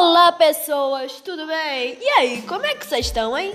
Olá, pessoas, tudo bem? E aí, como é que vocês estão, hein?